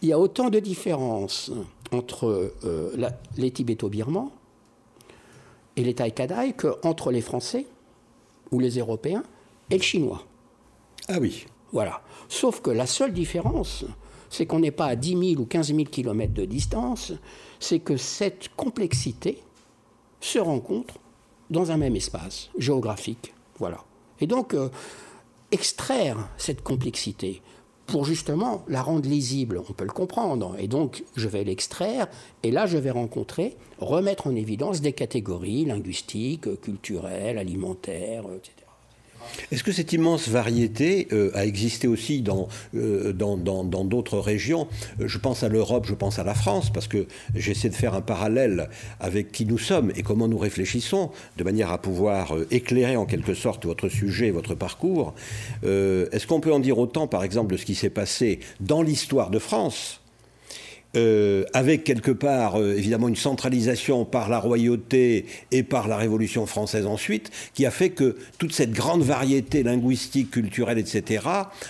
il y a autant de différences entre euh, les Tibéto-Birmans et les Taikadai qu'entre les Français ou les Européens et le Chinois. Ah oui. Voilà. Sauf que la seule différence, c'est qu'on n'est pas à 10 000 ou 15 000 kilomètres de distance, c'est que cette complexité se rencontre dans un même espace géographique. Voilà. Et donc, euh, extraire cette complexité pour justement la rendre lisible, on peut le comprendre. Et donc, je vais l'extraire, et là, je vais rencontrer, remettre en évidence des catégories linguistiques, culturelles, alimentaires, etc. Est-ce que cette immense variété euh, a existé aussi dans euh, dans, d'autres régions? Je pense à l'Europe, je pense à la France, parce que j'essaie de faire un parallèle avec qui nous sommes et comment nous réfléchissons, de manière à pouvoir euh, éclairer en quelque sorte votre sujet, votre parcours. Est-ce qu'on peut en dire autant, par exemple, de ce qui s'est passé dans l'histoire de France? Euh, avec quelque part euh, évidemment une centralisation par la royauté et par la Révolution française ensuite, qui a fait que toute cette grande variété linguistique, culturelle, etc.,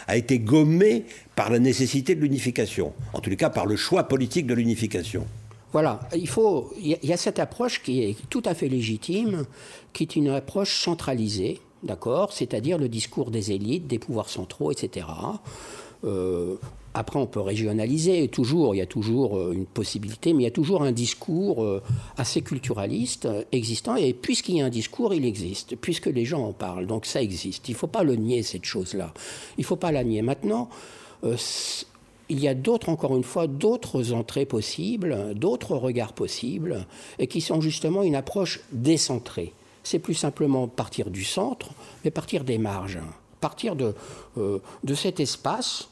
a été gommée par la nécessité de l'unification, en tous les cas par le choix politique de l'unification. Voilà, il faut, il y a cette approche qui est tout à fait légitime, qui est une approche centralisée, d'accord, c'est-à-dire le discours des élites, des pouvoirs centraux, etc. Euh, après, on peut régionaliser, toujours, il y a toujours euh, une possibilité, mais il y a toujours un discours euh, assez culturaliste euh, existant, et puisqu'il y a un discours, il existe, puisque les gens en parlent, donc ça existe. Il ne faut pas le nier, cette chose-là. Il ne faut pas la nier. Maintenant, il y a d'autres, encore une fois, d'autres entrées possibles, d'autres regards possibles, et qui sont justement une approche décentrée. C'est plus simplement partir du centre, mais partir des marges, partir de, de cet espace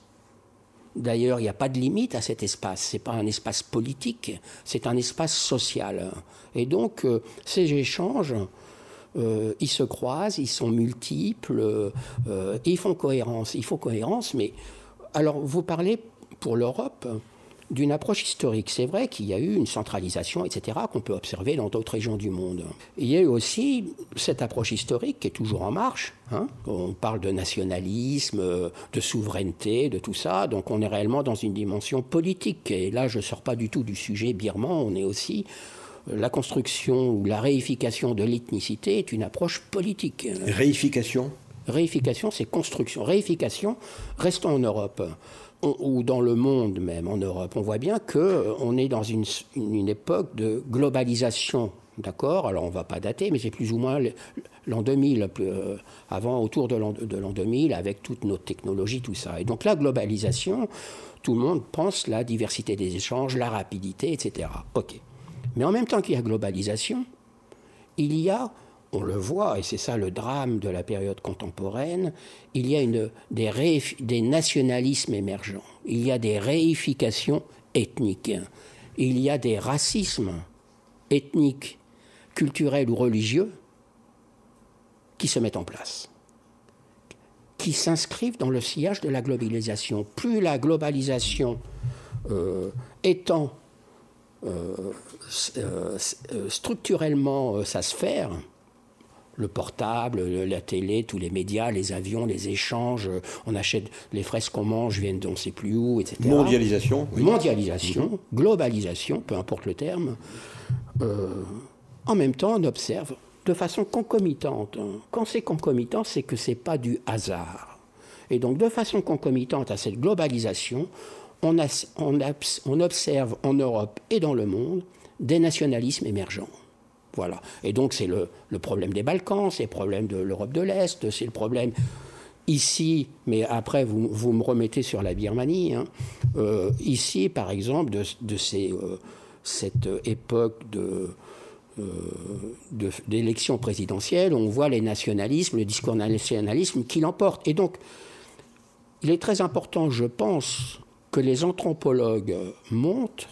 D'ailleurs, il n'y a pas de limite à cet espace. Ce n'est pas un espace politique, c'est un espace social. Et donc, euh, ces échanges, euh, ils se croisent, ils sont multiples, euh, ils font cohérence. Il faut cohérence, mais alors vous parlez pour l'Europe d'une approche historique. C'est vrai qu'il y a eu une centralisation, etc., qu'on peut observer dans d'autres régions du monde. Il y a eu aussi cette approche historique qui est toujours en marche. Hein. On parle de nationalisme, de souveraineté, de tout ça. Donc on est réellement dans une dimension politique. Et là, je ne sors pas du tout du sujet birman. On est aussi la construction ou la réification de l'ethnicité est une approche politique. Réification? Réification, c'est construction. Réification, restons en Europe ou dans le monde même, en Europe, on voit bien qu'on euh, est dans une, époque de globalisation d'accord? Alors on ne va pas dater, mais c'est plus ou moins l'an 2000, euh, avant, autour de l'an 2000, avec toutes nos technologies, tout ça. Et donc la globalisation, tout le monde pense la diversité des échanges, la rapidité, etc. OK. Mais en même temps qu'il y a globalisation, il y a, on le voit, et c'est ça le drame de la période contemporaine, il y a des, nationalismes émergents, il y a des réifications ethniques, il y a des racismes ethniques, culturels ou religieux qui se mettent en place, qui s'inscrivent dans le sillage de la globalisation. Plus la globalisation euh, étend euh, euh, structurellement sa sphère, le portable, la télé, tous les médias, les avions, les échanges, on achète les fraises qu'on mange viennent d'on ne sait plus où, etc. Mondialisation. Mondialisation, globalisation, peu importe le terme. Euh, en même temps, on observe de façon concomitante. Quand c'est concomitant, c'est que ce n'est pas du hasard. Et donc, de façon concomitante à cette globalisation, on, on observe en Europe et dans le monde des nationalismes émergents. Voilà. Et donc, c'est le, problème des Balkans, c'est le problème de l'Europe de l'Est, c'est le problème ici, mais après, vous, vous, me remettez sur la Birmanie. Hein. Euh, ici, par exemple, de, euh, cette époque de d'élections présidentielles, on voit les nationalismes, le discours nationalisme qui l'emporte. Et donc, il est très important, je pense, que les anthropologues montrent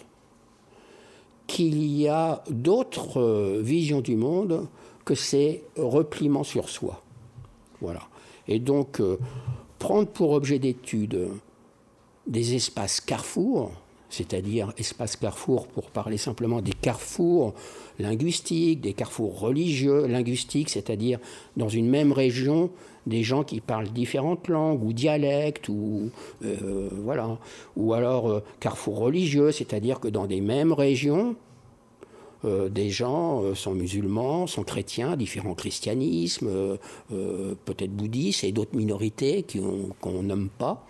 qu'il y a d'autres euh, visions du monde que ces repliements sur soi. Voilà. Et donc, euh, prendre pour objet d'étude des espaces carrefours, c'est-à-dire espaces carrefours pour parler simplement des carrefours linguistiques, des carrefours religieux, linguistiques, c'est-à-dire dans une même région, des gens qui parlent différentes langues ou dialectes, ou, euh, voilà. ou alors euh, carrefour religieux, c'est-à-dire que dans des mêmes régions, euh, des gens sont musulmans, sont chrétiens, différents christianismes, peut-être bouddhistes et d'autres minorités qu'on nomme pas.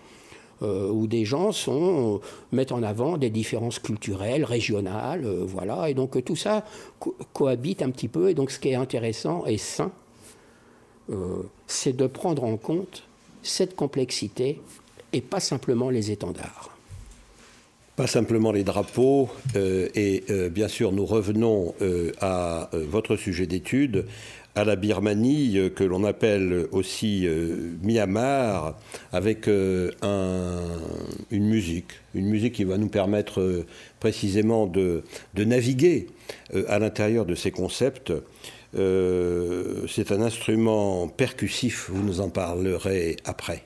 Où des gens sont, mettent en avant des différences culturelles, régionales, voilà, et donc tout ça cohabite un petit peu, et donc ce qui est intéressant et sain, euh, c'est de prendre en compte cette complexité et pas simplement les étendards. Pas simplement les drapeaux, euh, et euh, bien sûr nous revenons à votre sujet d'étude, à la Birmanie, que l'on appelle aussi Myanmar, avec une musique, une musique qui va nous permettre précisément de, de naviguer à l'intérieur de ces concepts. Euh, c'est un instrument percussif, vous nous en parlerez après.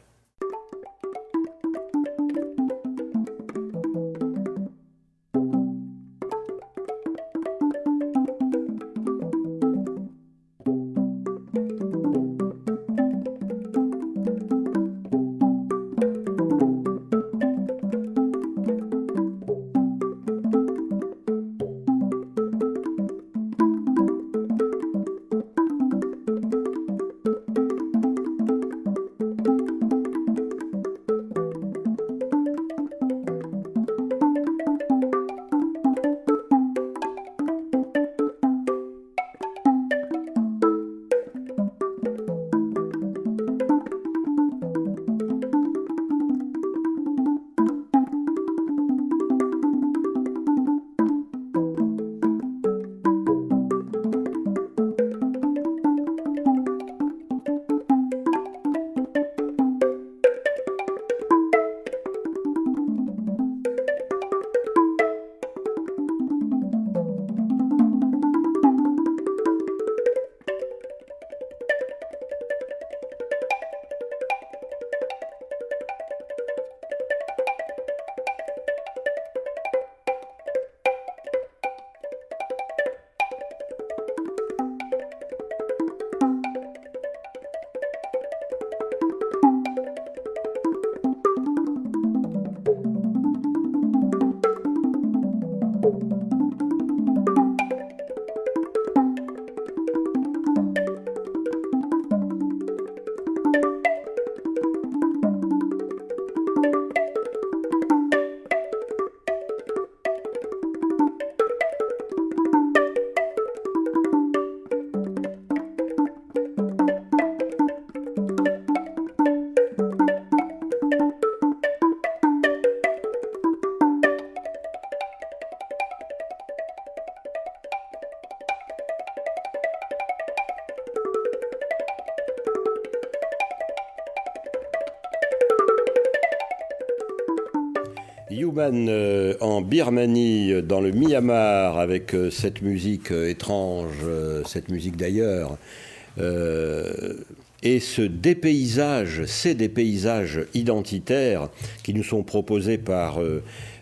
Euh, en Birmanie, dans le Myanmar, avec euh, cette musique euh, étrange, cette musique d'ailleurs, et ce dépaysage, ces dépaysages identitaires qui nous sont proposés par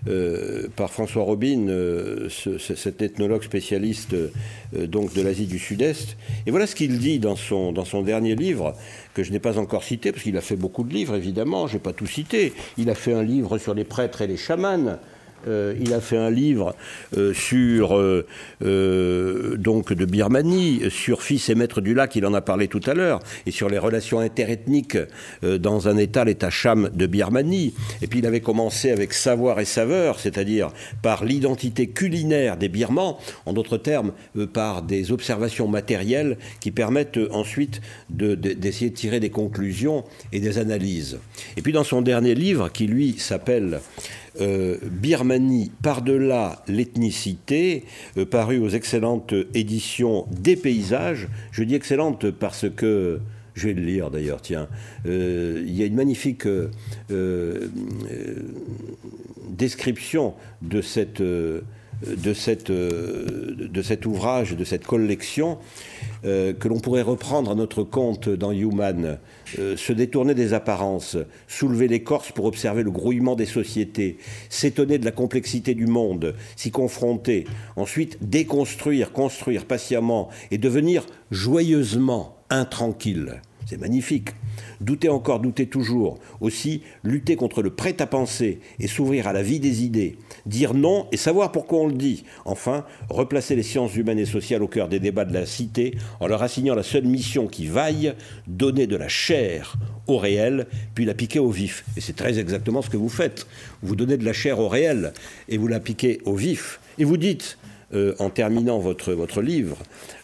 euh, par François Robin, euh, cet ethnologue spécialiste euh, donc de l'Asie du Sud-Est. Et voilà ce qu'il dit dans son, dans son dernier livre, que je n'ai pas encore cité, parce qu'il a fait beaucoup de livres, évidemment, je n'ai pas tout cité. Il a fait un livre sur les prêtres et les chamans. Euh, il a fait un livre euh, sur euh, donc de Birmanie, sur Fils et Maître du Lac, il en a parlé tout à l'heure, et sur les relations interethniques dans un État, l'État Cham de Birmanie. Et puis il avait commencé avec Savoir et Saveur, c'est-à-dire par l'identité culinaire des Birmans, en d'autres termes, par des observations matérielles qui permettent ensuite d'essayer de, de tirer des conclusions et des analyses. Et puis dans son dernier livre, qui lui s'appelle euh, Birmanie par-delà l'ethnicité, euh, paru aux excellentes éditions des paysages. Je dis excellente parce que je vais le lire d'ailleurs, tiens. Euh, il y a une magnifique description de cette euh, de cet ouvrage, de cette collection, euh, que l'on pourrait reprendre à notre compte dans Human. Euh, se détourner des apparences, soulever l'écorce pour observer le grouillement des sociétés, s'étonner de la complexité du monde, s'y confronter, ensuite déconstruire, construire patiemment et devenir joyeusement intranquille. C'est magnifique. Douter encore, douter toujours. Aussi, lutter contre le prêt-à-penser et s'ouvrir à la vie des idées. Dire non et savoir pourquoi on le dit. Enfin, replacer les sciences humaines et sociales au cœur des débats de la cité en leur assignant la seule mission qui vaille, donner de la chair au réel, puis la piquer au vif. Et c'est très exactement ce que vous faites. Vous donnez de la chair au réel et vous la piquez au vif. Et vous dites, euh, en terminant votre, votre livre,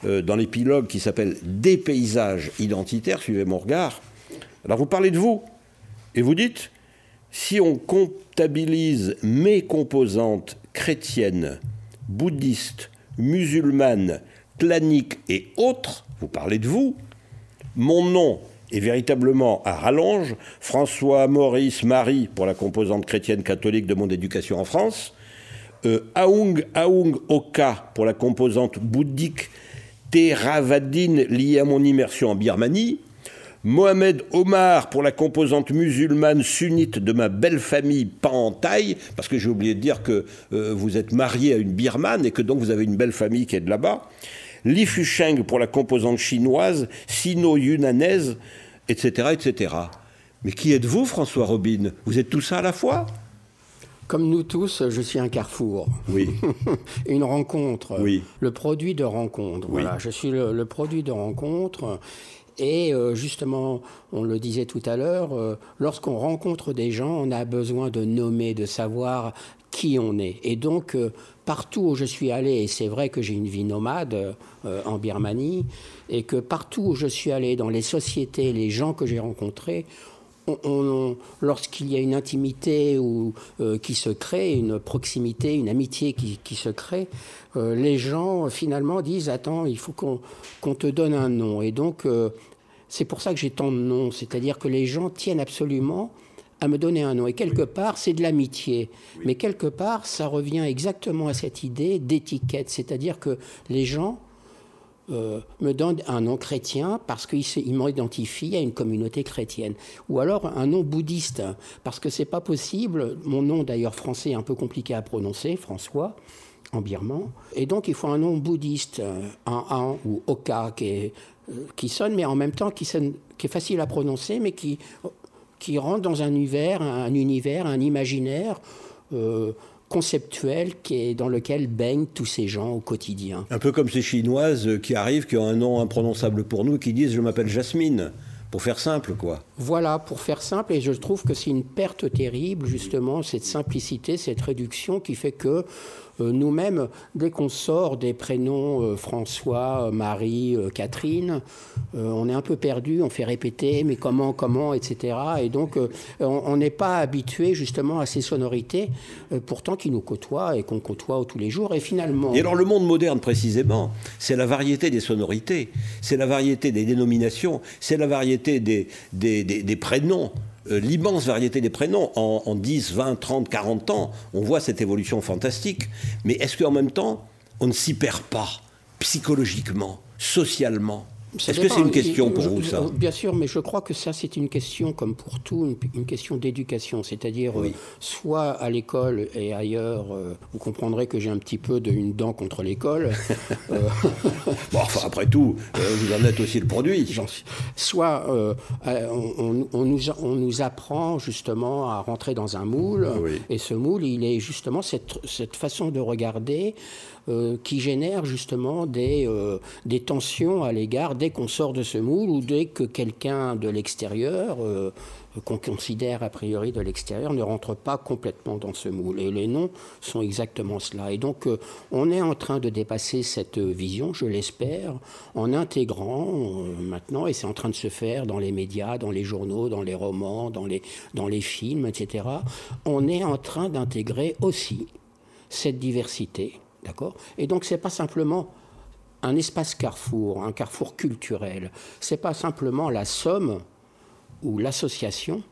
euh, dans l'épilogue qui s'appelle Des paysages identitaires, suivez mon regard. Alors vous parlez de vous, et vous dites, si on comptabilise mes composantes chrétiennes, bouddhistes, musulmanes, claniques et autres, vous parlez de vous, mon nom est véritablement à rallonge, François, Maurice, Marie pour la composante chrétienne catholique de mon éducation en France, euh, Aung Aung Oka pour la composante bouddhique. Theravadine liée à mon immersion en Birmanie, Mohamed Omar pour la composante musulmane sunnite de ma belle famille Pantai, parce que j'ai oublié de dire que euh, vous êtes marié à une birmane et que donc vous avez une belle famille qui est de là-bas. Li Fusheng pour la composante chinoise, sino-yunanaise, etc., etc. Mais qui êtes-vous, François Robin? Vous êtes tout ça à la fois? Comme nous tous, je suis un carrefour. Oui. Une rencontre. Oui. Le produit de rencontre. Voilà, je suis le, produit de rencontre. Et euh, justement, on le disait tout à l'heure, euh, lorsqu'on rencontre des gens, on a besoin de nommer, de savoir qui on est. Et donc, euh, partout où je suis allé, et c'est vrai que j'ai une vie nomade en Birmanie, et que partout où je suis allé, dans les sociétés, les gens que j'ai rencontrés, lorsqu'il y a une intimité ou, euh, qui se crée, une proximité, une amitié qui, se crée, euh, les gens finalement disent Attends, il faut qu'on te donne un nom. Et donc, euh, c'est pour ça que j'ai tant de noms. C'est-à-dire que les gens tiennent absolument à me donner un nom. Et quelque part, c'est de l'amitié. Mais quelque part, ça revient exactement à cette idée d'étiquette. C'est-à-dire que les gens euh, me donne un nom chrétien parce qu'il m'identifie à une communauté chrétienne. Ou alors un nom bouddhiste, parce que c'est pas possible. Mon nom d'ailleurs français est un peu compliqué à prononcer, François, en birman. Et donc il faut un nom bouddhiste, un an ou oka, euh, qui sonne, mais en même temps qui, est facile à prononcer, mais qui, qui rentre dans un univers, un, univers, un imaginaire. Euh, conceptuel qui est dans lequel baignent tous ces gens au quotidien. Un peu comme ces Chinoises qui arrivent, qui ont un nom imprononçable pour nous, qui disent je m'appelle Jasmine. Pour faire simple, quoi. Voilà, pour faire simple, et je trouve que c'est une perte terrible, justement, cette simplicité, cette réduction qui fait que euh, nous-mêmes, dès qu'on sort des prénoms euh, François, Marie, euh, Catherine, on est un peu perdu, on fait répéter, mais comment, comment, etc. Et donc, on n'est pas habitué justement à ces sonorités, pourtant qui nous côtoient et qu'on côtoie tous les jours. Et finalement. Et alors, le monde moderne, précisément, c'est la variété des sonorités, c'est la variété des dénominations, c'est la variété des, des prénoms. euh, l'immense variété des prénoms. En, en 10, 20, 30, 40 ans, on voit cette évolution fantastique. Mais est-ce qu'en même temps, on ne s'y perd pas psychologiquement, socialement? Est-ce que c'est une question pour vous, ça? Bien sûr, mais je crois que ça, c'est une question, comme pour tout, une, question d'éducation. C'est-à-dire, euh, soit à l'école et ailleurs, euh, vous comprendrez que j'ai un petit peu de, une dent contre l'école. Euh, bon, enfin, après tout, vous en êtes aussi le produit. Soit on, nous, on, nous, apprend justement à rentrer dans un moule, et ce moule, il est justement cette, cette façon de regarder euh, qui génère justement des, euh, des tensions à l'égard dès qu'on sort de ce moule ou dès que quelqu'un de l'extérieur, euh, qu'on considère a priori de l'extérieur, ne rentre pas complètement dans ce moule. Et les noms sont exactement cela. Et donc on est en train de dépasser cette vision, je l'espère, en intégrant maintenant, et c'est en train de se faire dans les médias, dans les journaux, dans les romans, dans les films, etc., on est en train d'intégrer aussi cette diversité D'accord Et donc, ce n'est pas simplement un espace carrefour, un carrefour culturel. Ce n'est pas simplement la somme ou l'association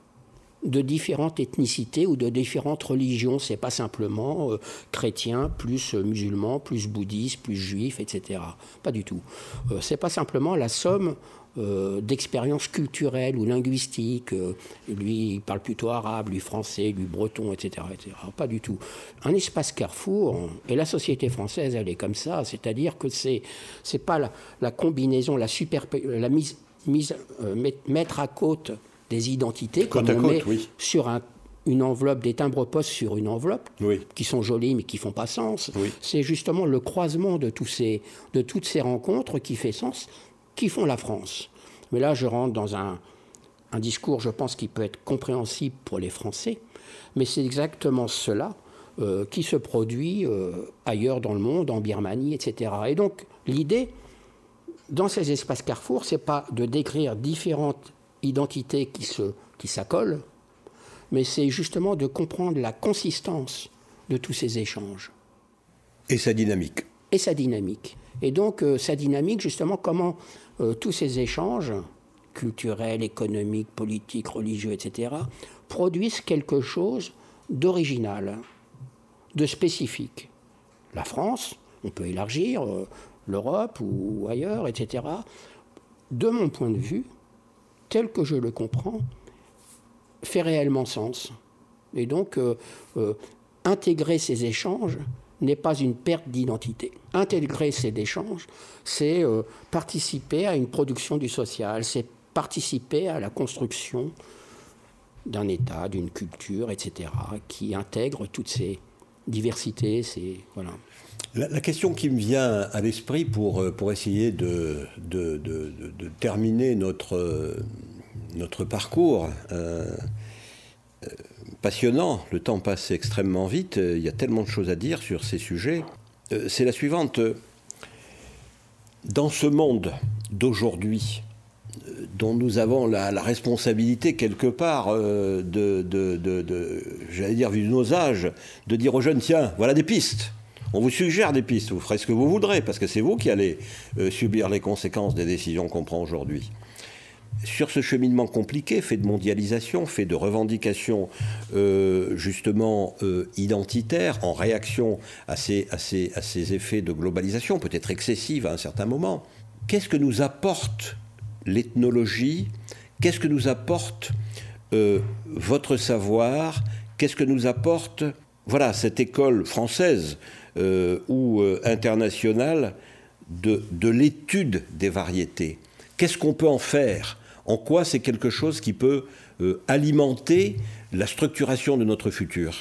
de différentes ethnicités ou de différentes religions. C'est pas simplement euh, chrétien plus musulman plus bouddhiste plus juif, etc. Pas du tout. Euh, c'est pas simplement la somme euh, d'expériences culturelles ou linguistiques. Euh, lui, il parle plutôt arabe, lui français, lui breton, etc., etc. Pas du tout. Un espace carrefour, et la société française, elle est comme ça, c'est-à-dire que c'est c'est pas la, combinaison, la super, la mise, mise euh, mettre à côte des identités comme on met sur un une enveloppe, des timbres-poste sur une enveloppe, qui sont jolis mais qui font pas sens. C'est justement le croisement de, tous ces, de toutes ces rencontres qui fait sens qui font la France. Mais là, je rentre dans un, discours, je pense, qui peut être compréhensible pour les Français, mais c'est exactement cela euh, qui se produit euh, ailleurs dans le monde, en Birmanie, etc. Et donc, l'idée, dans ces espaces carrefour, c'est pas de décrire différentes identités qui se qui s'accolent, mais c'est justement de comprendre la consistance de tous ces échanges. Et sa dynamique. Et sa dynamique. Et donc, euh, sa dynamique, justement, comment euh, tous ces échanges culturels, économiques, politiques, religieux, etc., produisent quelque chose d'original, de spécifique. La France, on peut élargir, euh, l'Europe ou ailleurs, etc., de mon point de vue, tel que je le comprends, fait réellement sens. Et donc, intégrer ces échanges n'est pas une perte d'identité. Intégrer ces échanges, c'est euh, participer à une production du social, c'est participer à la construction d'un État, d'une culture, etc., qui intègre toutes ces diversités. Ces. La, question qui me vient à l'esprit pour, euh, pour essayer de, terminer notre, euh, notre parcours, passionnant, le temps passe extrêmement vite, il y a tellement de choses à dire sur ces sujets. Euh, c'est la suivante. Dans ce monde d'aujourd'hui, euh, dont nous avons la, responsabilité quelque part euh, de, j'allais dire, vu nos âges, de dire aux jeunes, tiens, voilà des pistes. On vous suggère des pistes, vous ferez ce que vous voudrez, parce que c'est vous qui allez subir les conséquences des décisions qu'on prend aujourd'hui sur ce cheminement compliqué, fait de mondialisation, fait de revendications euh, justement euh, identitaires, en réaction à ces, effets de globalisation, peut-être excessive à un certain moment, qu'est-ce que nous apporte l'ethnologie? Qu'est-ce que nous apporte euh, votre savoir? Qu'est-ce que nous apporte voilà, cette école française ou internationale de l'étude des variétés? Qu'est-ce qu'on peut en faire en quoi c'est quelque chose qui peut euh, alimenter la structuration de notre futur?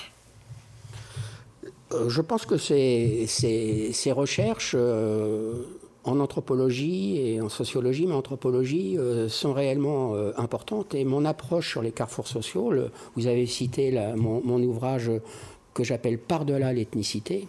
Euh, Je pense que ces, ces, recherches euh, en anthropologie et en sociologie, mais en anthropologie, sont réellement importantes. Et mon approche sur les carrefours sociaux, vous avez cité mon, ouvrage que j'appelle Par-delà l'ethnicité,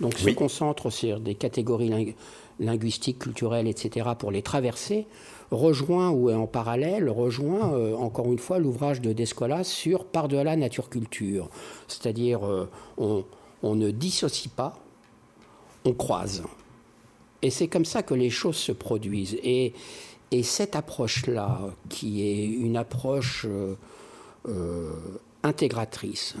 donc se concentre sur des catégories linguistiques, culturelles, etc., pour les traverser rejoint ou en parallèle, rejoint euh, encore une fois l'ouvrage de Descola sur Par-delà nature-culture. C'est-à-dire, euh, on, ne dissocie pas, on croise. Et c'est comme ça que les choses se produisent. Et, cette approche-là, qui est une approche, euh, intégratrice,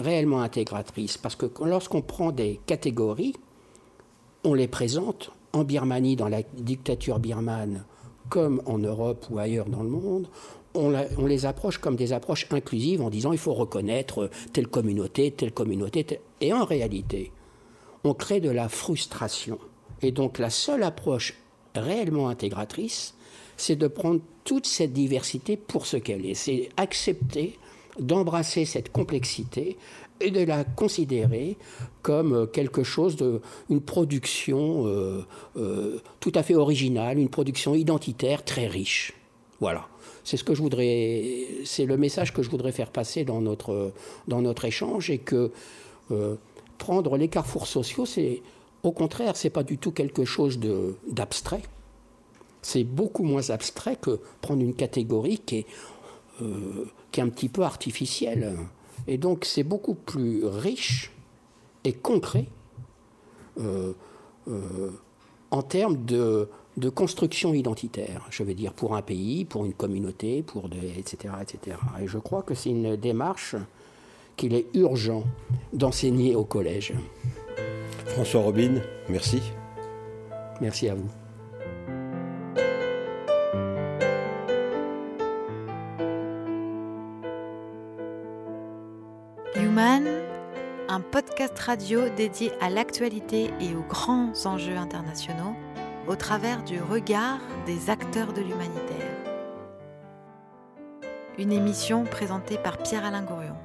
réellement intégratrice, parce que lorsqu'on prend des catégories, on les présente en Birmanie, dans la dictature birmane, comme en Europe ou ailleurs dans le monde, on, les approche comme des approches inclusives en disant il faut reconnaître telle communauté, telle communauté. Et en réalité, on crée de la frustration. Et donc la seule approche réellement intégratrice, c'est de prendre toute cette diversité pour ce qu'elle est. C'est accepter d'embrasser cette complexité et de la considérer comme quelque chose de une production euh, euh, tout à fait originale, une production identitaire très riche. Voilà. C'est ce que je voudrais, c'est le message que je voudrais faire passer dans notre, dans notre échange et que euh, prendre les carrefours sociaux, c'est au contraire, c'est pas du tout quelque chose d'abstrait. C'est beaucoup moins abstrait que prendre une catégorie qui qui est un petit peu artificielle. Et donc c'est beaucoup plus riche et concret euh, euh, en termes de, construction identitaire, je veux dire, pour un pays, pour une communauté, pour des, etc., etc. Et je crois que c'est une démarche qu'il est urgent d'enseigner au collège. François Robin, merci. Merci à vous. Radio dédié à l'actualité et aux grands enjeux internationaux au travers du regard des acteurs de l'humanitaire. Une émission présentée par Pierre-Alain Gourion.